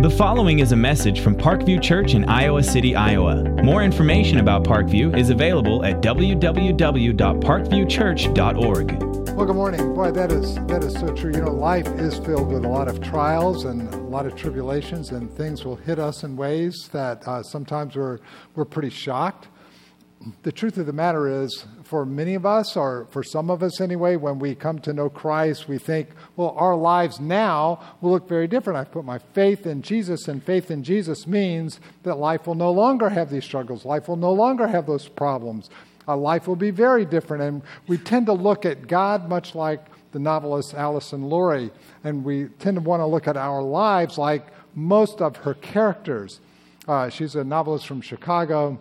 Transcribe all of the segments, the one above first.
The following is a message from Parkview Church in Iowa City, Iowa. More information about Parkview is available at www.parkviewchurch.org. Well, good morning. Boy, that is that is so true. You know, life is filled with a lot of trials and a lot of tribulations, and things will hit us in ways that uh, sometimes we're we're pretty shocked the truth of the matter is, for many of us, or for some of us anyway, when we come to know Christ, we think, well, our lives now will look very different. I've put my faith in Jesus, and faith in Jesus means that life will no longer have these struggles. Life will no longer have those problems. Uh, life will be very different. And we tend to look at God much like the novelist Alison Lurie, and we tend to want to look at our lives like most of her characters. Uh, she's a novelist from Chicago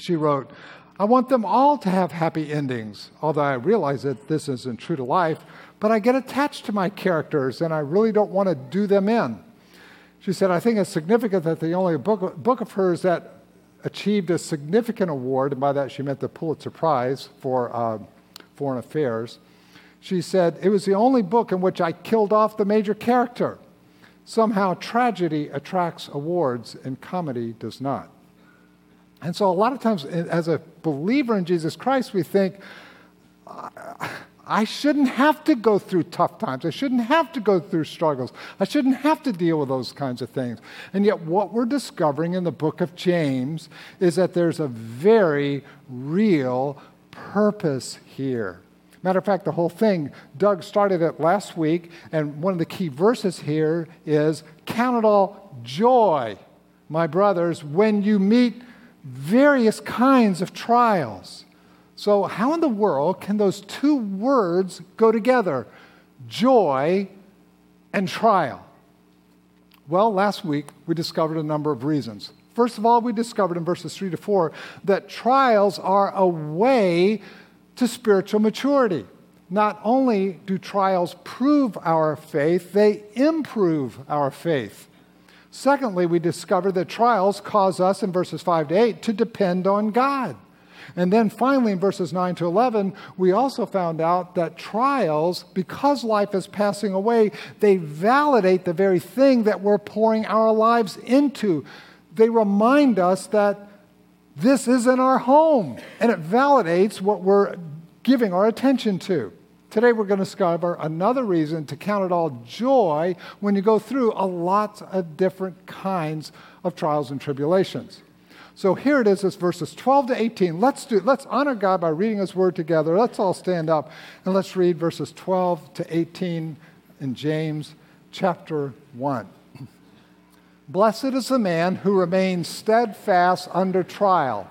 she wrote, I want them all to have happy endings, although I realize that this isn't true to life, but I get attached to my characters and I really don't want to do them in. She said, I think it's significant that the only book, book of hers that achieved a significant award, and by that she meant the Pulitzer Prize for uh, Foreign Affairs, she said, it was the only book in which I killed off the major character. Somehow tragedy attracts awards and comedy does not. And so, a lot of times, as a believer in Jesus Christ, we think, I shouldn't have to go through tough times. I shouldn't have to go through struggles. I shouldn't have to deal with those kinds of things. And yet, what we're discovering in the book of James is that there's a very real purpose here. Matter of fact, the whole thing, Doug started it last week, and one of the key verses here is Count it all joy, my brothers, when you meet various kinds of trials. So, how in the world can those two words go together? Joy and trial. Well, last week we discovered a number of reasons. First of all, we discovered in verses 3 to 4 that trials are a way to spiritual maturity. Not only do trials prove our faith, they improve our faith. Secondly, we discover that trials cause us in verses 5 to 8 to depend on God. And then finally, in verses 9 to 11, we also found out that trials, because life is passing away, they validate the very thing that we're pouring our lives into. They remind us that this isn't our home, and it validates what we're giving our attention to. Today, we're going to discover another reason to count it all joy when you go through a lot of different kinds of trials and tribulations. So here it is, it's verses 12 to 18. Let's do let's honor God by reading his word together. Let's all stand up and let's read verses 12 to 18 in James chapter 1. Blessed is the man who remains steadfast under trial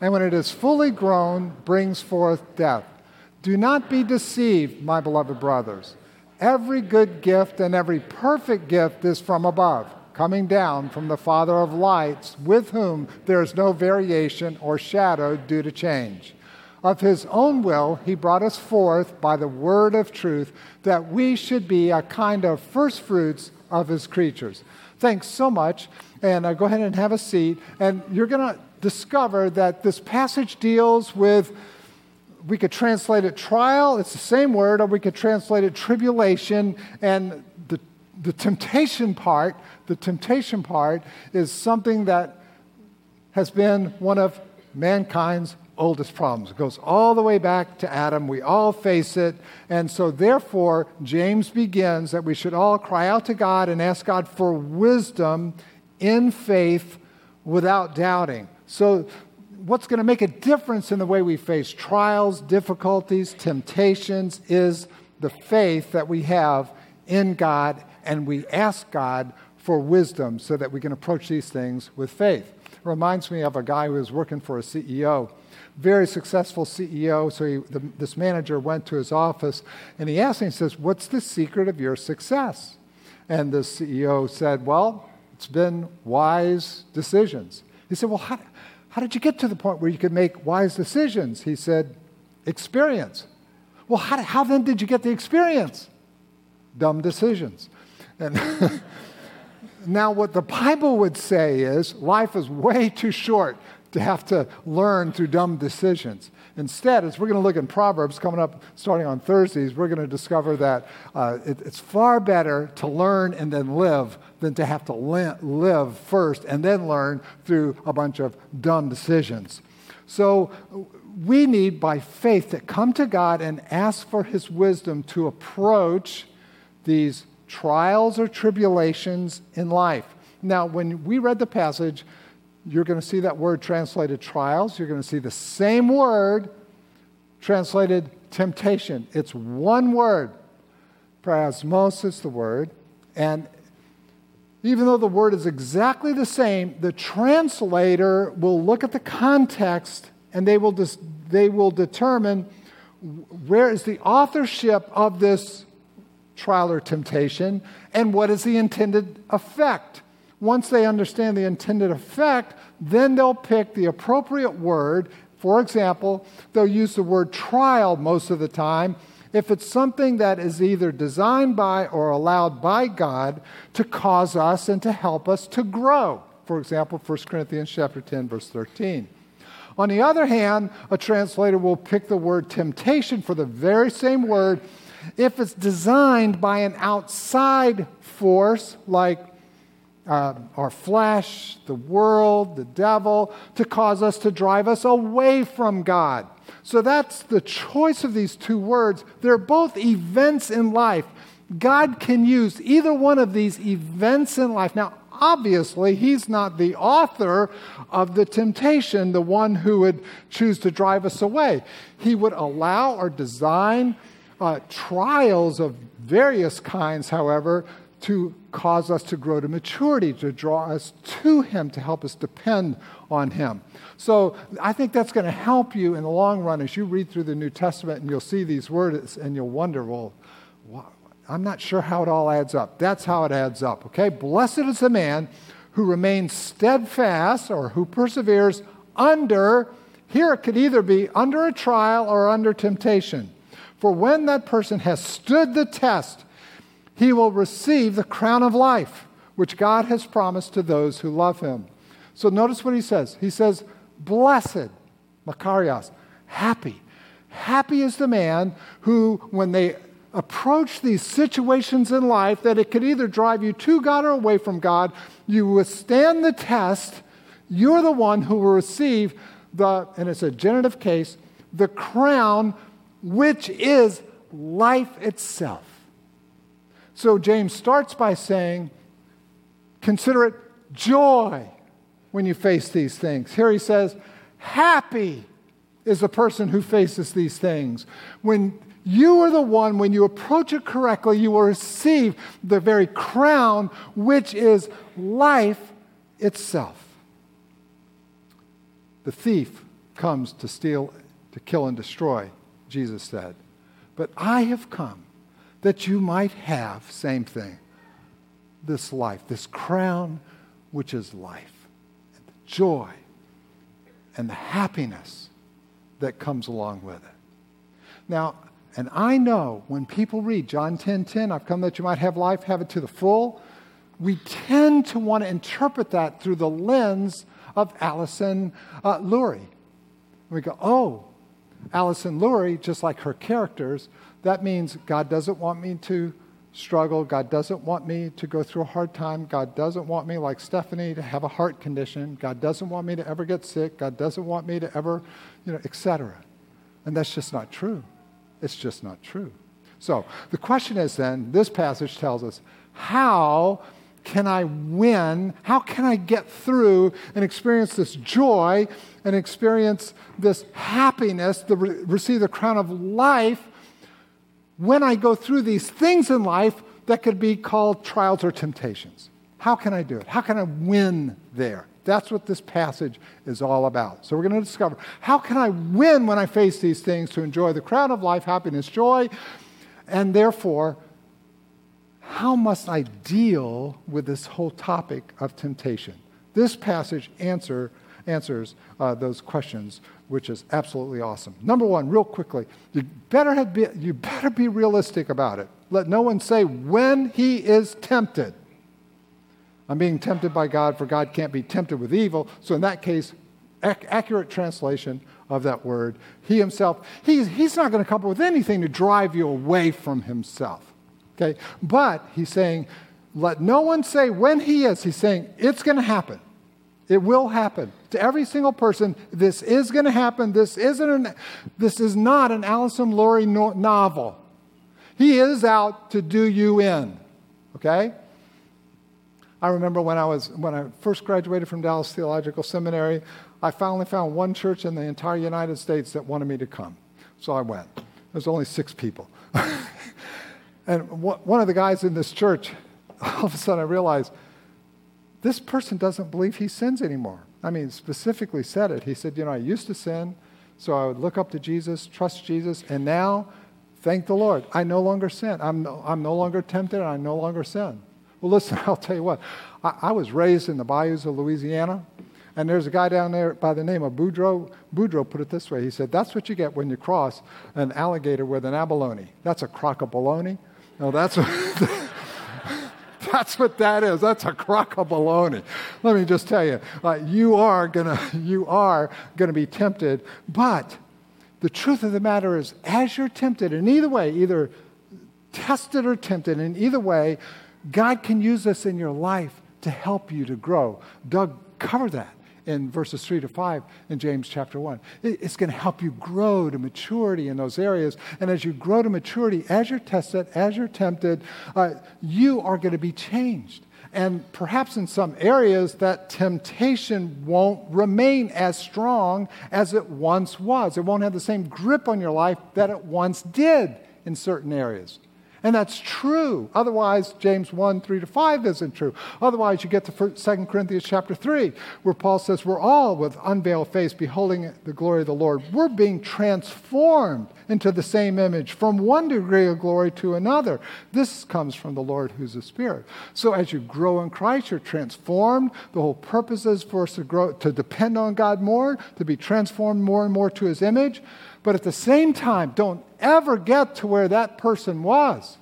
and when it is fully grown, brings forth death. Do not be deceived, my beloved brothers. Every good gift and every perfect gift is from above, coming down from the Father of lights, with whom there is no variation or shadow due to change. Of his own will, he brought us forth by the word of truth, that we should be a kind of first fruits of his creatures. Thanks so much. And uh, go ahead and have a seat. And you're going to discover that this passage deals with, we could translate it trial, it's the same word, or we could translate it tribulation. And the, the temptation part, the temptation part is something that has been one of mankind's oldest problems. It goes all the way back to Adam. We all face it. And so, therefore, James begins that we should all cry out to God and ask God for wisdom in faith without doubting. So, what's going to make a difference in the way we face trials, difficulties, temptations is the faith that we have in God, and we ask God for wisdom so that we can approach these things with faith. It reminds me of a guy who was working for a CEO, very successful CEO. So he, the, this manager went to his office and he asked him, he says, What's the secret of your success? And the CEO said, Well, It's been wise decisions. He said, Well, how, how did you get to the point where you could make wise decisions? He said, Experience. Well, how, how then did you get the experience? Dumb decisions. And now, what the Bible would say is life is way too short to have to learn through dumb decisions. Instead, as we're going to look in Proverbs coming up starting on Thursdays, we're going to discover that uh, it, it's far better to learn and then live than to have to li- live first and then learn through a bunch of dumb decisions. So we need, by faith, to come to God and ask for His wisdom to approach these trials or tribulations in life. Now, when we read the passage, you're going to see that word translated trials. You're going to see the same word translated temptation. It's one word. Peirasmos is the word. And even though the word is exactly the same, the translator will look at the context and they will, dis- they will determine where is the authorship of this trial or temptation and what is the intended effect. Once they understand the intended effect, then they'll pick the appropriate word. For example, they'll use the word trial most of the time if it's something that is either designed by or allowed by God to cause us and to help us to grow. For example, 1 Corinthians chapter 10 verse 13. On the other hand, a translator will pick the word temptation for the very same word if it's designed by an outside force like uh, our flesh, the world, the devil, to cause us to drive us away from God. So that's the choice of these two words. They're both events in life. God can use either one of these events in life. Now, obviously, He's not the author of the temptation, the one who would choose to drive us away. He would allow or design uh, trials of various kinds, however, to cause us to grow to maturity, to draw us to Him, to help us depend on Him. So I think that's going to help you in the long run as you read through the New Testament and you'll see these words and you'll wonder, well, I'm not sure how it all adds up. That's how it adds up, okay? Blessed is the man who remains steadfast or who perseveres under, here it could either be under a trial or under temptation. For when that person has stood the test, he will receive the crown of life, which God has promised to those who love him. So notice what he says. He says, Blessed, Makarios, happy. Happy is the man who, when they approach these situations in life that it could either drive you to God or away from God, you withstand the test, you're the one who will receive the, and it's a genitive case, the crown, which is life itself. So James starts by saying, Consider it joy when you face these things. Here he says, Happy is the person who faces these things. When you are the one, when you approach it correctly, you will receive the very crown, which is life itself. The thief comes to steal, to kill, and destroy, Jesus said. But I have come that you might have, same thing, this life, this crown which is life, and the joy and the happiness that comes along with it. Now, and I know when people read John 10 10, I've come that you might have life, have it to the full, we tend to want to interpret that through the lens of Alison uh, Lurie. We go, oh, Alison Lurie, just like her characters, that means God doesn't want me to struggle. God doesn't want me to go through a hard time. God doesn't want me, like Stephanie, to have a heart condition. God doesn't want me to ever get sick. God doesn't want me to ever, you know, etc. And that's just not true. It's just not true. So the question is then, this passage tells us, how can I win? How can I get through and experience this joy and experience this happiness, the, receive the crown of life when I go through these things in life that could be called trials or temptations. How can I do it? How can I win there? That's what this passage is all about. So we're going to discover how can I win when I face these things to enjoy the crown of life, happiness, joy, and therefore, how must I deal with this whole topic of temptation? This passage answer, answers uh, those questions, which is absolutely awesome. Number one, real quickly, you better, have be, you better be realistic about it. Let no one say when he is tempted. I'm being tempted by God, for God can't be tempted with evil. So, in that case, ac- accurate translation of that word, he himself, he's, he's not going to come up with anything to drive you away from himself. Okay? But he's saying, let no one say when he is. He's saying, it's going to happen. It will happen. To every single person, this is going to happen. This, isn't an, this is not an Alison Lurie no- novel. He is out to do you in. Okay? I remember when I, was, when I first graduated from Dallas Theological Seminary, I finally found one church in the entire United States that wanted me to come. So I went. There's only six people. and one of the guys in this church, all of a sudden I realized this person doesn't believe he sins anymore. I mean, specifically said it. He said, You know, I used to sin, so I would look up to Jesus, trust Jesus, and now, thank the Lord, I no longer sin. I'm no, I'm no longer tempted, and I no longer sin. Well, listen, I'll tell you what. I, I was raised in the bayous of Louisiana, and there's a guy down there by the name of Boudreaux. Boudreaux put it this way. He said, That's what you get when you cross an alligator with an abalone. That's a crock of. No, that's what, that's what that is. That's a crock of baloney. Let me just tell you, uh, you are gonna you are gonna be tempted, but the truth of the matter is, as you're tempted, in either way, either tested or tempted, in either way, God can use this in your life to help you to grow. Doug covered that in verses 3 to 5 in James chapter 1. It's going to help you grow to maturity in those areas. And as you grow to maturity, as you're tested, as you're tempted, uh, you are going to be changed. And perhaps in some areas, that temptation won't remain as strong as it once was. It won't have the same grip on your life that it once did in certain areas. And that's true. Otherwise, James 1, 3 to 5 isn't true. Otherwise, you get to 2 Corinthians chapter 3, where Paul says, We're all with unveiled face beholding the glory of the Lord. We're being transformed into the same image from one degree of glory to another. This comes from the Lord who's the Spirit. So as you grow in Christ, you're transformed. The whole purpose is for us to grow, to depend on God more, to be transformed more and more to his image. But at the same time, don't ever get to where that person was.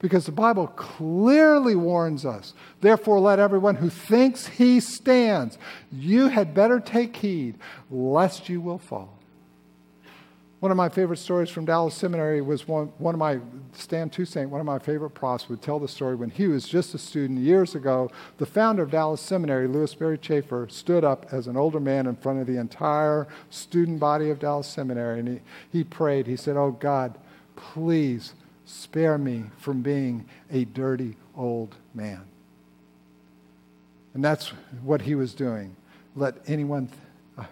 Because the Bible clearly warns us. Therefore, let everyone who thinks he stands, you had better take heed, lest you will fall. One of my favorite stories from Dallas Seminary was one, one of my, Stan Toussaint, one of my favorite profs, would tell the story when he was just a student years ago. The founder of Dallas Seminary, Lewis Sperry Chafer, stood up as an older man in front of the entire student body of Dallas Seminary and he, he prayed. He said, Oh God, please spare me from being a dirty old man. And that's what he was doing. Let anyone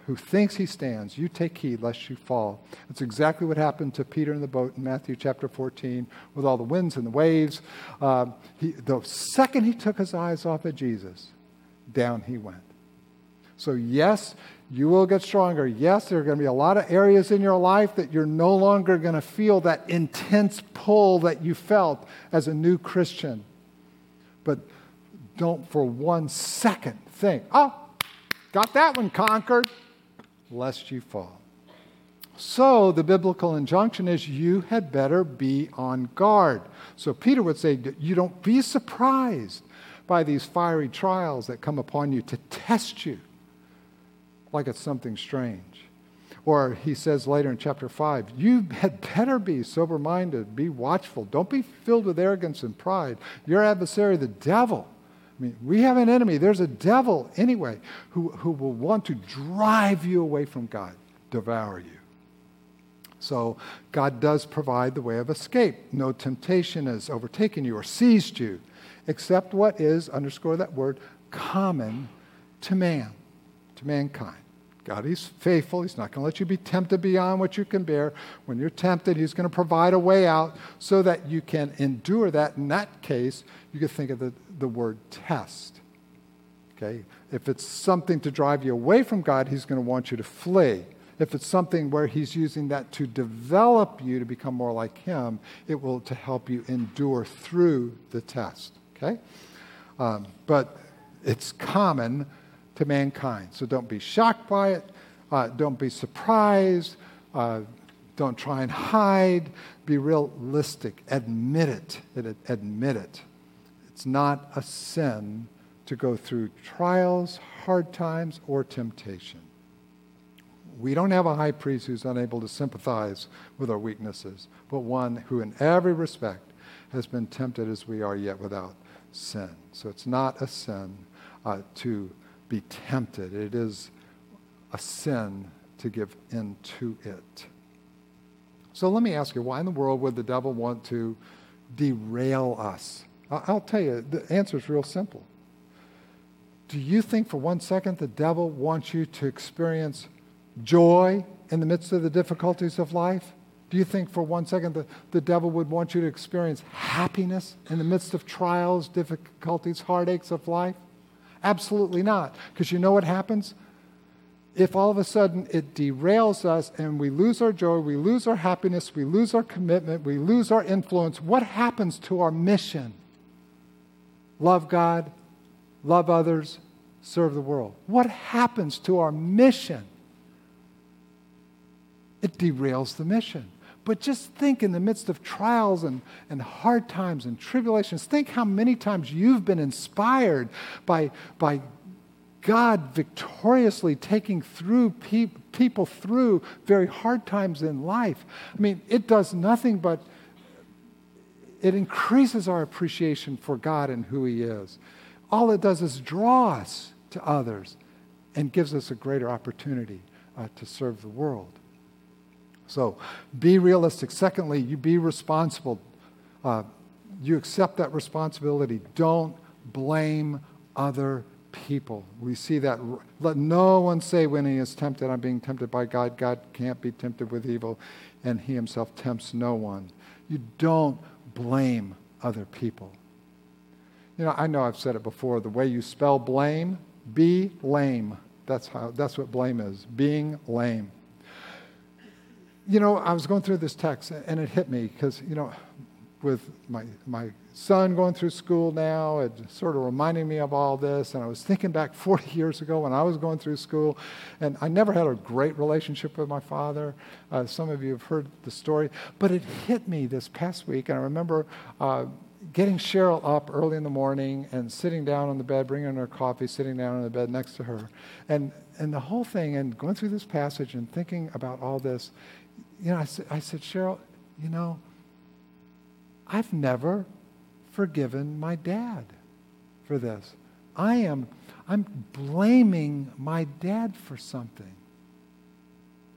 who thinks he stands, you take heed lest you fall. That's exactly what happened to Peter in the boat in Matthew chapter 14 with all the winds and the waves. Uh, he, the second he took his eyes off of Jesus, down he went. So, yes, you will get stronger. Yes, there are going to be a lot of areas in your life that you're no longer going to feel that intense pull that you felt as a new Christian. But don't for one second think, oh, Got that one conquered, lest you fall. So the biblical injunction is you had better be on guard. So Peter would say, You don't be surprised by these fiery trials that come upon you to test you like it's something strange. Or he says later in chapter 5, you had better be sober minded, be watchful. Don't be filled with arrogance and pride. Your adversary, the devil, I mean, we have an enemy. There's a devil, anyway, who, who will want to drive you away from God, devour you. So, God does provide the way of escape. No temptation has overtaken you or seized you, except what is, underscore that word, common to man, to mankind. God, He's faithful. He's not going to let you be tempted beyond what you can bear. When you're tempted, He's going to provide a way out so that you can endure that. In that case, you could think of the, the word test. Okay? If it's something to drive you away from God, He's going to want you to flee. if it's something where he's using that to develop you to become more like him, it will to help you endure through the test. Okay? Um, but it's common to mankind. So don't be shocked by it. Uh, don't be surprised. Uh, don't try and hide. Be realistic. Admit it. Admit it. It's not a sin to go through trials, hard times, or temptation. We don't have a high priest who's unable to sympathize with our weaknesses, but one who, in every respect, has been tempted as we are, yet without sin. So it's not a sin uh, to be tempted, it is a sin to give in to it. So let me ask you, why in the world would the devil want to derail us? I'll tell you, the answer is real simple. Do you think for one second the devil wants you to experience joy in the midst of the difficulties of life? Do you think for one second that the devil would want you to experience happiness in the midst of trials, difficulties, heartaches of life? Absolutely not. Because you know what happens? If all of a sudden it derails us and we lose our joy, we lose our happiness, we lose our commitment, we lose our influence, what happens to our mission? Love God, love others, serve the world. What happens to our mission? It derails the mission. But just think in the midst of trials and, and hard times and tribulations, think how many times you've been inspired by, by God victoriously taking through pe- people through very hard times in life. I mean, it does nothing but it increases our appreciation for God and who He is. All it does is draw us to others and gives us a greater opportunity uh, to serve the world. So be realistic. Secondly, you be responsible. Uh, you accept that responsibility. Don't blame other people. We see that. Let no one say when he is tempted, I'm being tempted by God. God can't be tempted with evil, and he himself tempts no one. You don't blame other people. You know, I know I've said it before. The way you spell blame, be lame. That's how. That's what blame is. Being lame you know, I was going through this text and it hit me because, you know, with my, my son going through school now, it sort of reminding me of all this. And I was thinking back 40 years ago when I was going through school, and I never had a great relationship with my father. Uh, some of you have heard the story, but it hit me this past week. And I remember uh, getting Cheryl up early in the morning and sitting down on the bed, bringing her coffee, sitting down on the bed next to her. And, and the whole thing, and going through this passage and thinking about all this, you know, I, I said, Cheryl, you know, I've never forgiven my dad for this. I am, I'm blaming my dad for something.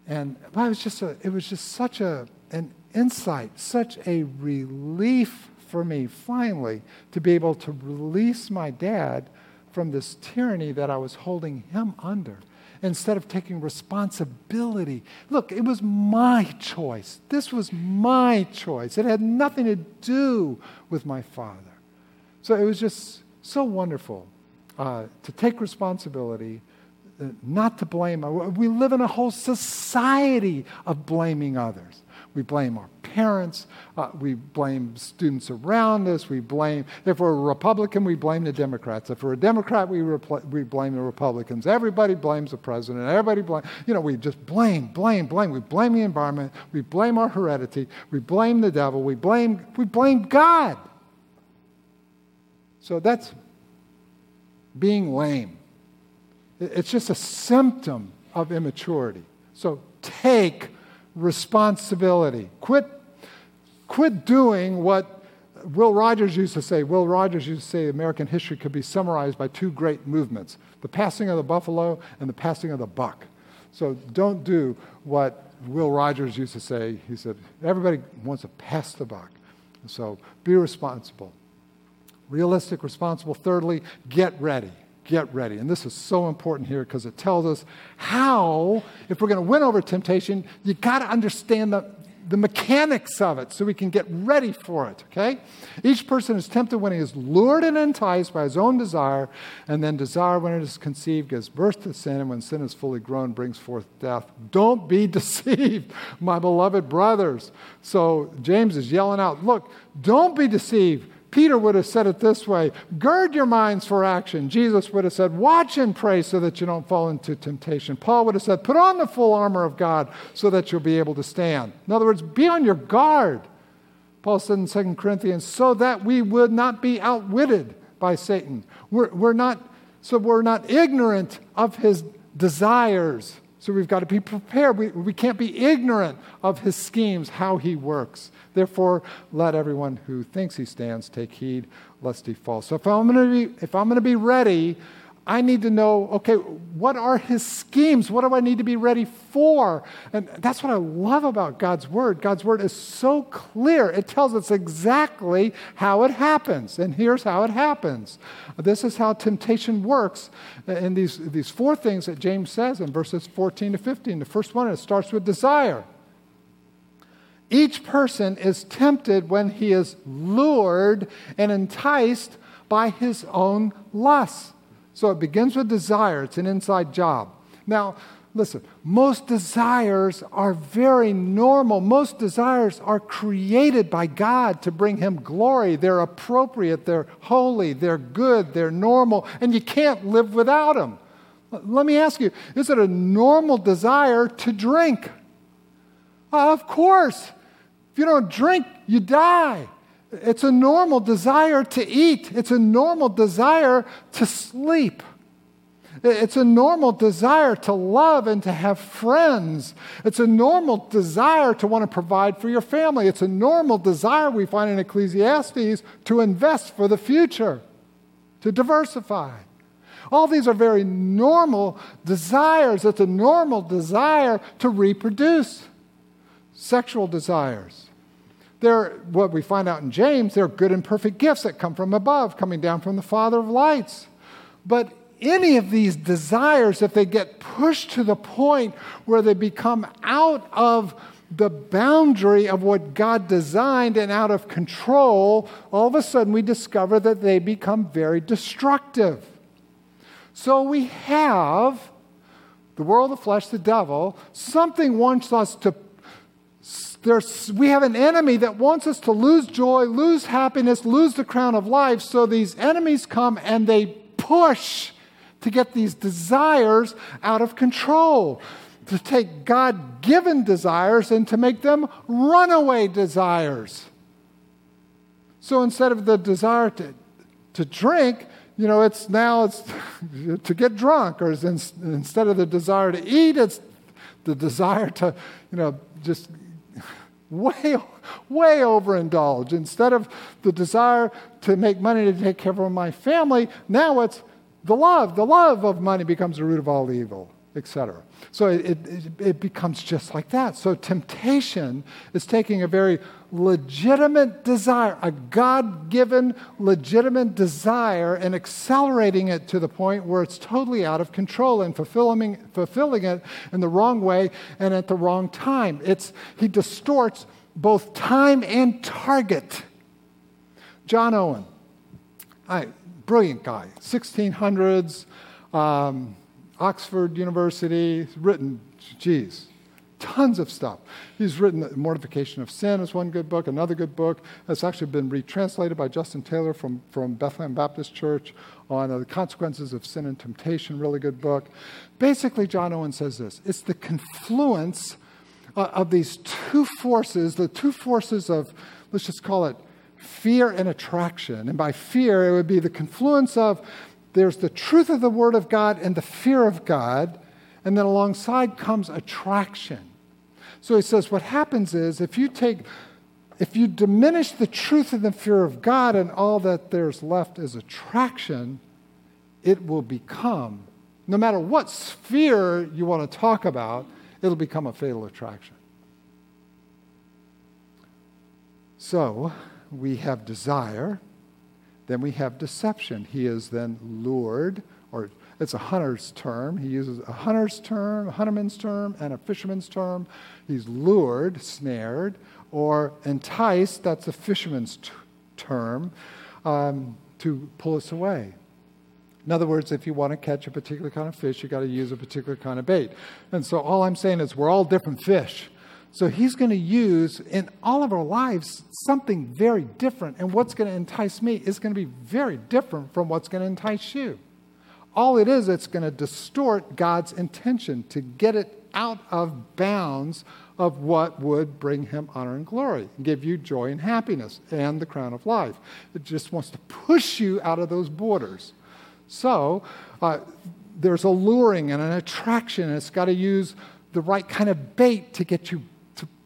And it was just a, it was just such a, an insight, such a relief for me finally to be able to release my dad from this tyranny that I was holding him under instead of taking responsibility. Look, it was my choice. This was my choice. It had nothing to do with my father. So it was just so wonderful uh, to take responsibility, uh, not to blame. We live in a whole society of blaming others. We blame our parents. Uh, we blame students around us. We blame, if we're a Republican, we blame the Democrats. If we're a Democrat, we, repl- we blame the Republicans. Everybody blames the president. Everybody blame, you know, we just blame, blame, blame. We blame the environment. We blame our heredity. We blame the devil. We blame, we blame God. So that's being lame. It's just a symptom of immaturity. So take responsibility. Quit, quit doing what Will Rogers used to say. Will Rogers used to say American history could be summarized by two great movements the passing of the buffalo and the passing of the buck. So don't do what Will Rogers used to say. He said, everybody wants to pass the buck. So be responsible. Realistic, responsible. Thirdly, get ready get ready. And this is so important here because it tells us how, if we're going to win over temptation, you got to understand the, the mechanics of it so we can get ready for it, okay? Each person is tempted when he is lured and enticed by his own desire, and then desire, when it is conceived, gives birth to sin, and when sin is fully grown, brings forth death. Don't be deceived, my beloved brothers. So James is yelling out, Look, don't be deceived. Peter would have said it this way Gird your minds for action. Jesus would have said, Watch and pray so that you don't fall into temptation. Paul would have said, Put on the full armor of God so that you'll be able to stand. In other words, be on your guard. Paul said in 2 Corinthians, so that we would not be outwitted by Satan. We're, we're not, so we're not ignorant of his desires. So we've got to be prepared. We, we can't be ignorant of his schemes, how he works. Therefore, let everyone who thinks he stands take heed lest he fall. So if I'm going to be, if I'm going to be ready, I need to know, okay, what are his schemes? What do I need to be ready for? And that's what I love about God's word. God's word is so clear. It tells us exactly how it happens. And here's how it happens. This is how temptation works in these, these four things that James says in verses 14 to 15. The first one, it starts with desire. Each person is tempted when he is lured and enticed by his own lusts. So it begins with desire, it's an inside job. Now, listen, most desires are very normal. Most desires are created by God to bring Him glory. They're appropriate, they're holy, they're good, they're normal, and you can't live without them. Let me ask you is it a normal desire to drink? of course. If you don't drink, you die. It's a normal desire to eat, it's a normal desire to sleep. It's a normal desire to love and to have friends. It's a normal desire to want to provide for your family. It's a normal desire we find in Ecclesiastes to invest for the future, to diversify. All these are very normal desires. It's a normal desire to reproduce sexual desires. They're, what we find out in James, they're good and perfect gifts that come from above, coming down from the Father of lights. But any of these desires, if they get pushed to the point where they become out of the boundary of what God designed and out of control, all of a sudden we discover that they become very destructive. So we have the world, the flesh, the devil, something wants us to there's, we have an enemy that wants us to lose joy, lose happiness, lose the crown of life. So these enemies come and they push to get these desires out of control, to take God given desires and to make them runaway desires. So instead of the desire to, to drink, you know, it's now it's to get drunk, or instead of the desire to eat, it's the desire to, you know, just way, way overindulge. Instead of the desire to make money to take care of my family, now it's the love. The love of money becomes the root of all evil, etc. So it, it, it, becomes just like that. So temptation is taking a very legitimate desire, a God given legitimate desire, and accelerating it to the point where it's totally out of control and fulfilling, fulfilling it in the wrong way and at the wrong time. It's, he distorts both time and target. John Owen, I, brilliant guy, 1600s. Um, Oxford University. Written, geez, tons of stuff. He's written Mortification of Sin is one good book. Another good book that's actually been retranslated by Justin Taylor from, from Bethlehem Baptist Church on uh, the consequences of sin and temptation, really good book. Basically, John Owen says this it's the confluence uh, of these two forces, the two forces of, let's just call it fear and attraction. And by fear, it would be the confluence of there's the truth of the Word of God and the fear of God, and then alongside comes attraction. So he says, what happens is if you take, if you diminish the truth and the fear of God, and all that there's left is attraction, it will become, no matter what sphere you want to talk about, it'll become a fatal attraction. So we have desire then we have deception. He is then lured or It's a hunter's term. He uses a hunter's term, a hunterman's term, and a fisherman's term. He's lured, snared, or enticed. That's a fisherman's t- term um, to pull us away. In other words, if you want to catch a particular kind of fish, you've got to use a particular kind of bait. And so all I'm saying is we're all different fish. So he's going to use in all of our lives something very different. And what's going to entice me is going to be very different from what's going to entice you. All it is, it's going to distort God's intention to get it out of bounds of what would bring him honor and glory, give you joy and happiness and the crown of life. It just wants to push you out of those borders. So uh, there's a luring and an attraction, and it's got to use the right kind of bait to get you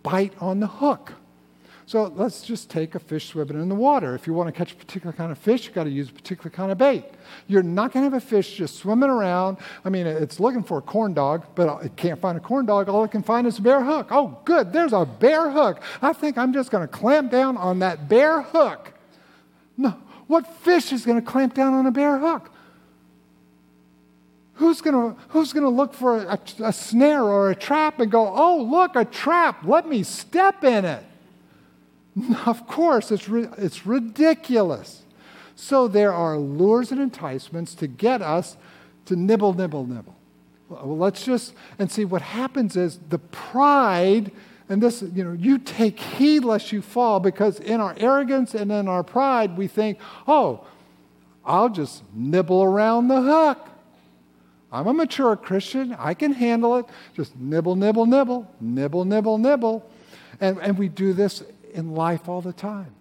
bite on the hook. So let's just take a fish swimming in the water. If you want to catch a particular kind of fish, you've got to use a particular kind of bait. You're not going to have a fish just swimming around. I mean, it's looking for a corn dog, but it can't find a corn dog. All it can find is a bare hook. Oh, good, there's a bare hook. I think I'm just going to clamp down on that bare hook. No, what fish is going to clamp down on a bare hook? Who's going who's gonna look for a, a, snare or a trap and go, oh, look, a trap, let me step in it? Of course, it's, it's ridiculous. So there are lures and enticements to get us to nibble, nibble, nibble. Well, let's just, and see what happens is the pride, and this, you know, you take heed lest you fall because in our arrogance and in our pride, we think, oh, I'll just nibble around the hook. I'm a mature Christian. I can handle it. Just nibble, nibble, nibble, nibble, nibble, nibble. And, and we do this in life all the time.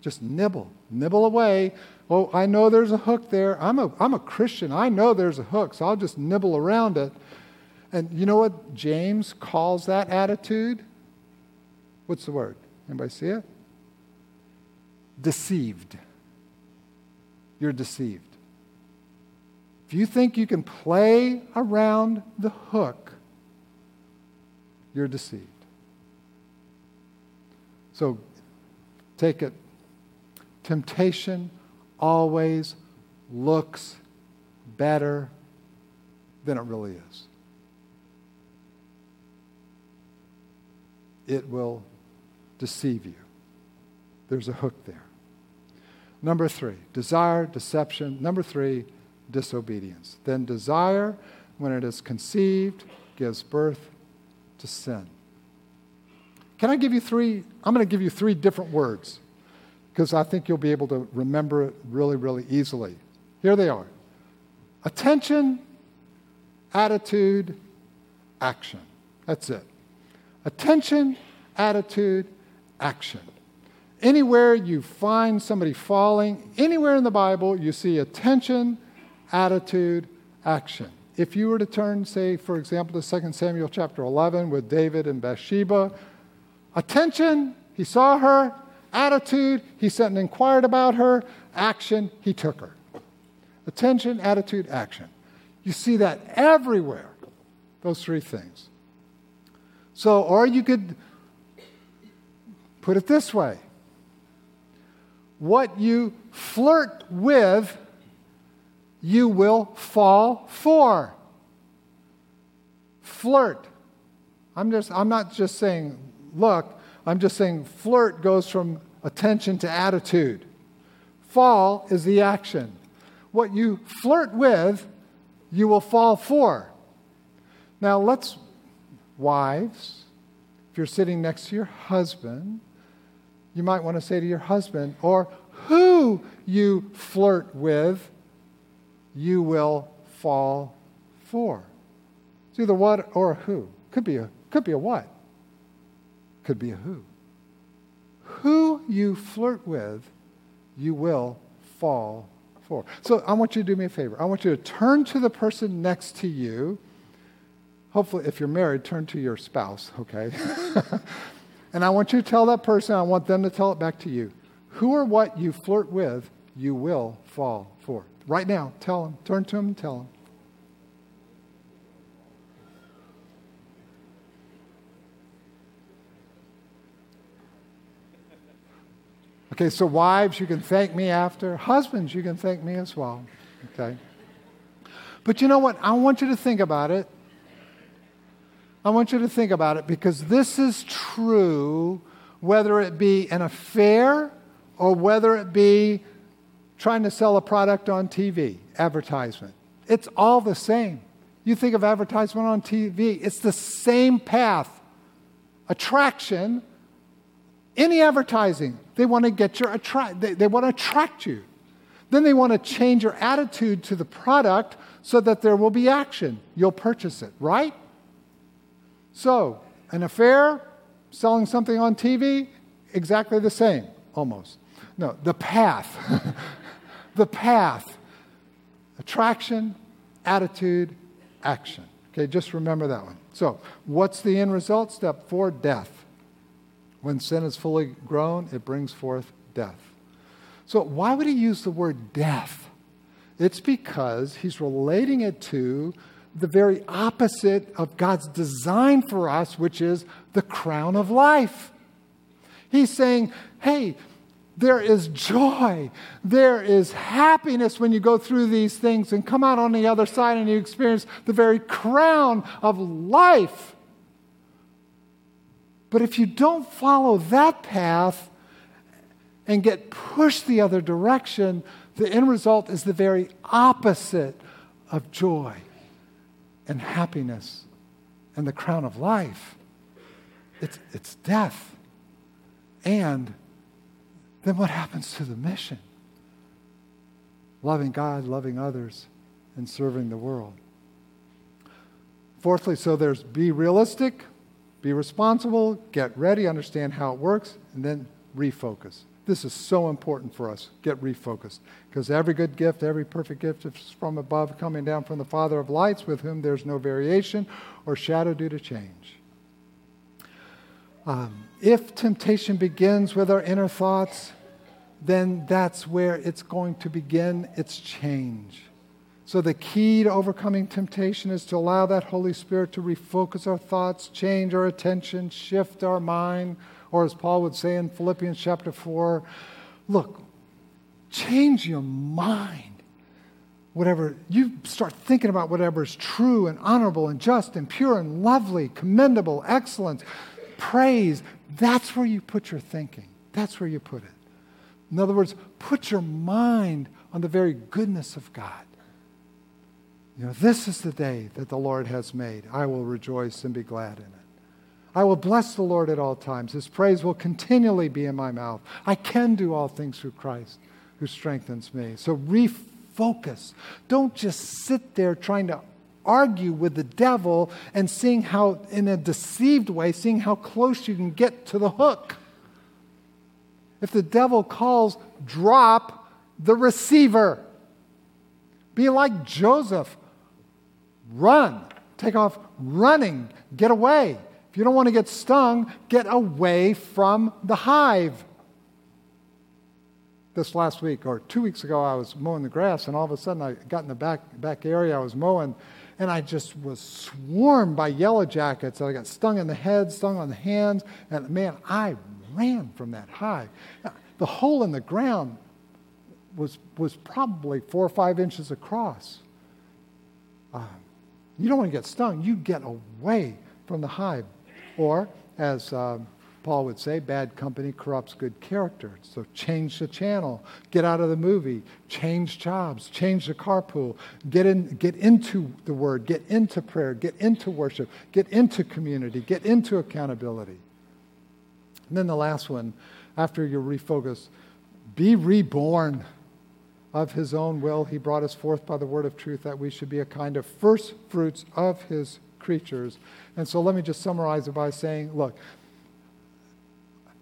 Just nibble, nibble away. Oh, I know there's a hook there. I'm a, I'm a Christian. I know there's a hook, so I'll just nibble around it. And you know what James calls that attitude? What's the word? Anybody see it? Deceived. You're deceived. If you think you can play around the hook, you're deceived. So take it. Temptation always looks better than it really is. It will deceive you. There's a hook there. Number three, desire, deception. Number three, disobedience. Then desire, when it is conceived, gives birth to sin. Can I give you three? I'm going to give you three different words because I think you'll be able to remember it really, really easily. Here they are attention, attitude, action. That's it. Attention, attitude, action. Anywhere you find somebody falling, anywhere in the Bible, you see attention, attitude, action. If you were to turn, say, for example, to 2 Samuel chapter 11 with David and Bathsheba, Attention, he saw her. Attitude, he sent and inquired about her. Action, he took her. Attention, attitude, action. You see that everywhere, those three things. So, or you could put it this way what you flirt with, you will fall for. Flirt. I'm just I'm not just saying look, I'm just saying flirt goes from attention to attitude. Fall is the action. What you flirt with, you will fall for. Now, let's, wives, if you're sitting next to your husband, you might want to say to your husband, or who you flirt with, you will fall for. It's either what or who. Could be a, could be a what could be a who. Who you flirt with, you will fall for. So I want you to do me a favor. I want you to turn to the person next to you. Hopefully, if you're married, turn to your spouse, okay? and I want you to tell that person, I want them to tell it back to you. Who or what you flirt with, you will fall. Right now, tell them. Turn to them and tell them. Okay, so wives, you can thank me after. Husbands, you can thank me as well. Okay? But you know what? I want you to think about it. I want you to think about it because this is true whether it be an affair or whether it be trying to sell a product on TV, advertisement. It's all the same. You think of advertisement on TV, it's the same path. Attraction, any advertising, they want to get your attract they, they want to attract you. Then they want to change your attitude to the product so that there will be action. You'll purchase it, right? So, an affair, selling something on TV, exactly the same, almost. No, the path. the path. Attraction, attitude, action. Okay, just remember that one. So, what's the end result? Step four death. When sin is fully grown, it brings forth death. So, why would he use the word death? It's because he's relating it to the very opposite of God's design for us, which is the crown of life. He's saying, hey, there is joy. There is happiness when you go through these things and come out on the other side and you experience the very crown of life. But if you don't follow that path and get pushed the other direction, the end result is the very opposite of joy and happiness and the crown of life. It's, it's death. And then what happens to the mission? Loving God, loving others, and serving the world. Fourthly, so there's be realistic, be responsible, get ready, understand how it works, and then refocus. This is so important for us. Get refocused. Because every good gift, every perfect gift is from above, coming down from the Father of lights, with whom there's no variation or shadow due to change. Um, if temptation begins with our inner thoughts, then that's where it's going to begin its change. So, the key to overcoming temptation is to allow that Holy Spirit to refocus our thoughts, change our attention, shift our mind, or as Paul would say in Philippians chapter 4, look, change your mind. Whatever, you start thinking about whatever is true and honorable and just and pure and lovely, commendable, excellent, praise. That's where you put your thinking. That's where you put it. In other words, put your mind on the very goodness of God. You know, this is the day that the Lord has made. I will rejoice and be glad in it. I will bless the Lord at all times. His praise will continually be in my mouth. I can do all things through Christ who strengthens me. So refocus. Don't just sit there trying to argue with the devil and seeing how, in a deceived way, seeing how close you can get to the hook. If the devil calls, drop the receiver. Be like Joseph. Run. Take off running. Get away. If you don't want to get stung, get away from the hive. This last week or two weeks ago, I was mowing the grass, and all of a sudden I got in the back, back area I was mowing, and I just was swarmed by yellow jackets. I got stung in the head, stung on the hands, and man, I ran from that hive. The hole in the ground was, was probably four or five inches across. Uh, you don't want to get stung, you get away from the hive. Or, as uh, Paul would say, bad company corrupts good character. So change the channel, get out of the movie, change jobs, change the carpool, get, in, get into the word, get into prayer, get into worship, get into community, get into accountability. And then the last one, after you refocus, be reborn of his own will. He brought us forth by the word of truth that we should be a kind of first fruits of his creatures. And so let me just summarize it by saying, look,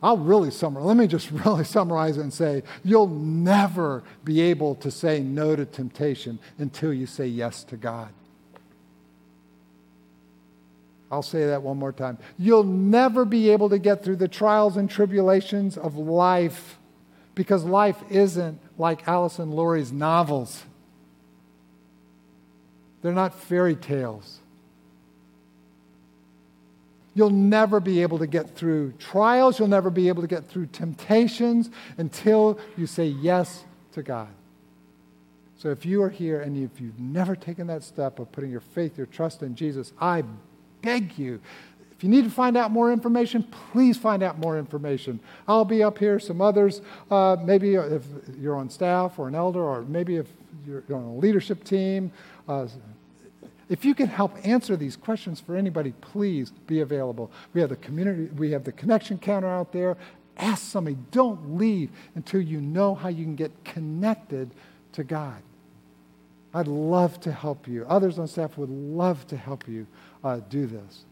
I'll really summarize. Let me just really summarize it and say, you'll never be able to say no to temptation until you say yes to God. I'll say that one more time. You'll never be able to get through the trials and tribulations of life because life isn't like Alison Lurie's novels. They're not fairy tales. You'll never be able to get through trials. You'll never be able to get through temptations until you say yes to God. So if you are here and if you've never taken that step of putting your faith, your trust in Jesus, I beg you. If you need to find out more information, please find out more information. I'll be up here, some others, uh, maybe if you're on staff or an elder, or maybe if you're on a leadership team. Uh, if you can help answer these questions for anybody, please be available. We have the community, we have the connection counter out there. Ask somebody. Don't leave until you know how you can get connected to God. I'd love to help you. Others on staff would love to help you uh, do this.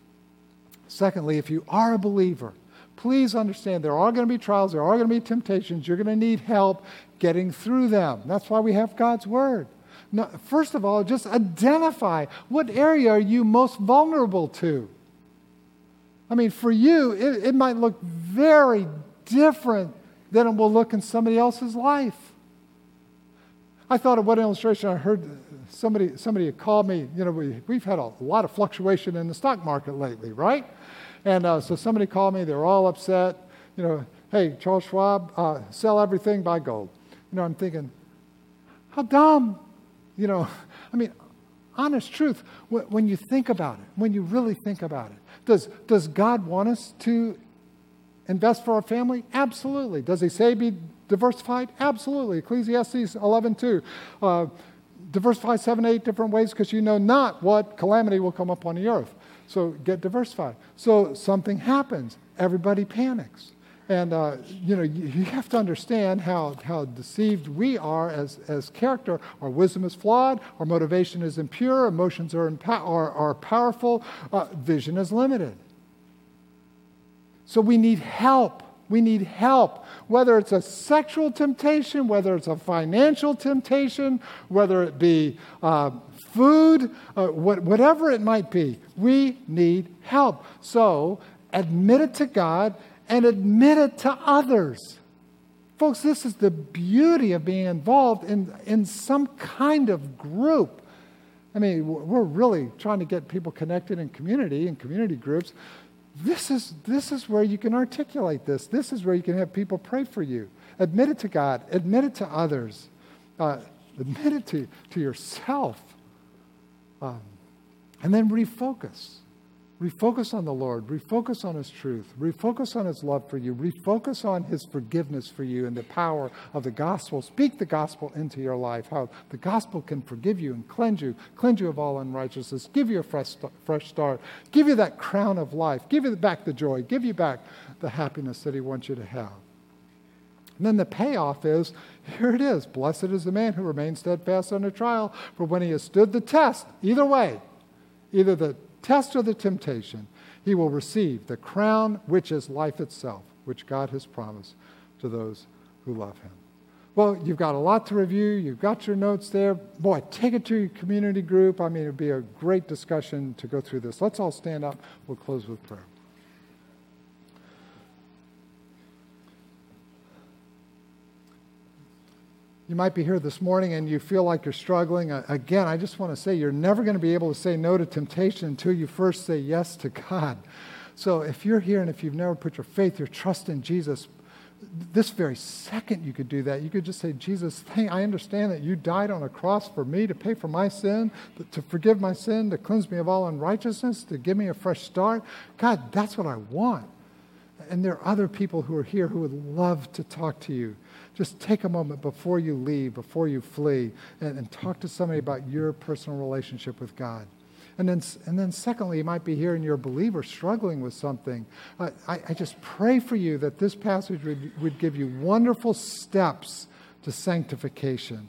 Secondly, if you are a believer, please understand there are going to be trials, there are going to be temptations. You're going to need help getting through them. That's why we have God's Word. First of all, just identify what area are you most vulnerable to. I mean, for you, it, it might look very different than it will look in somebody else's life. I thought of one illustration I heard somebody, somebody had called me. You know, we, we've had a lot of fluctuation in the stock market lately, right? And uh, so somebody called me. They were all upset. You know, hey, Charles Schwab, uh, sell everything, buy gold. You know, I'm thinking, how dumb. You know, I mean, honest truth, when you think about it, when you really think about it, does, does God want us to invest for our family? Absolutely. Does he say be diversified? Absolutely. Ecclesiastes 11.2. Uh, diversify seven, eight different ways because you know not what calamity will come upon the earth. So get diversified. So something happens. Everybody panics. And, uh, you know, you, have to understand how, how deceived we are as, as character. Our wisdom is flawed. Our motivation is impure. Emotions are, impo- are, are powerful. Uh, vision is limited. So we need help. We need help. Whether it's a sexual temptation, whether it's a financial temptation, whether it be uh, food, uh, what, whatever it might be, we need help. So admit it to God and admit it to others. Folks, this is the beauty of being involved in, in some kind of group. I mean, we're really trying to get people connected in community, in community groups. This is, this is where you can articulate this. This is where you can have people pray for you. Admit it to God, admit it to others, uh, admit it to, to yourself, um, and then refocus. Refocus on the Lord. Refocus on His truth. Refocus on His love for you. Refocus on His forgiveness for you and the power of the gospel. Speak the gospel into your life. How the gospel can forgive you and cleanse you, cleanse you of all unrighteousness, give you a fresh, fresh start, give you that crown of life, give you back the joy, give you back the happiness that He wants you to have. And then the payoff is here it is Blessed is the man who remains steadfast under trial, for when he has stood the test, either way, either the test or the temptation, he will receive the crown which is life itself, which God has promised to those who love him. Well, you've got a lot to review. You've got your notes there. Boy, take it to your community group. I mean, it would be a great discussion to go through this. Let's all stand up. We'll close with prayer. You might be here this morning and you feel like you're struggling. Again, I just want to say you're never going to be able to say no to temptation until you first say yes to God. So if you're here and if you've never put your faith, your trust in Jesus, this very second you could do that. You could just say, Jesus, I understand that you died on a cross for me to pay for my sin, to forgive my sin, to cleanse me of all unrighteousness, to give me a fresh start. God, that's what I want. And there are other people who are here who would love to talk to you just take a moment before you leave, before you flee, and, and talk to somebody about your personal relationship with God. And then, and then secondly, you might be here and you're a believer struggling with something. Uh, I, I just pray for you that this passage would, would give you wonderful steps to sanctification.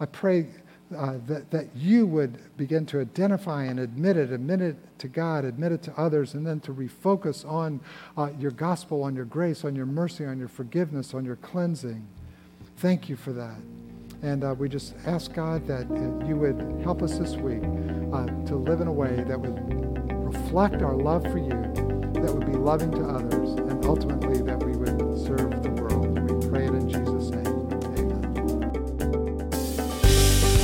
I pray uh, that, that you would begin to identify and admit it, admit it to God, admit it to others, and then to refocus on uh, your gospel, on your grace, on your mercy, on your forgiveness, on your cleansing. Thank you for that. And uh, we just ask God that uh, you would help us this week uh, to live in a way that would reflect our love for you, that would be loving to others, and ultimately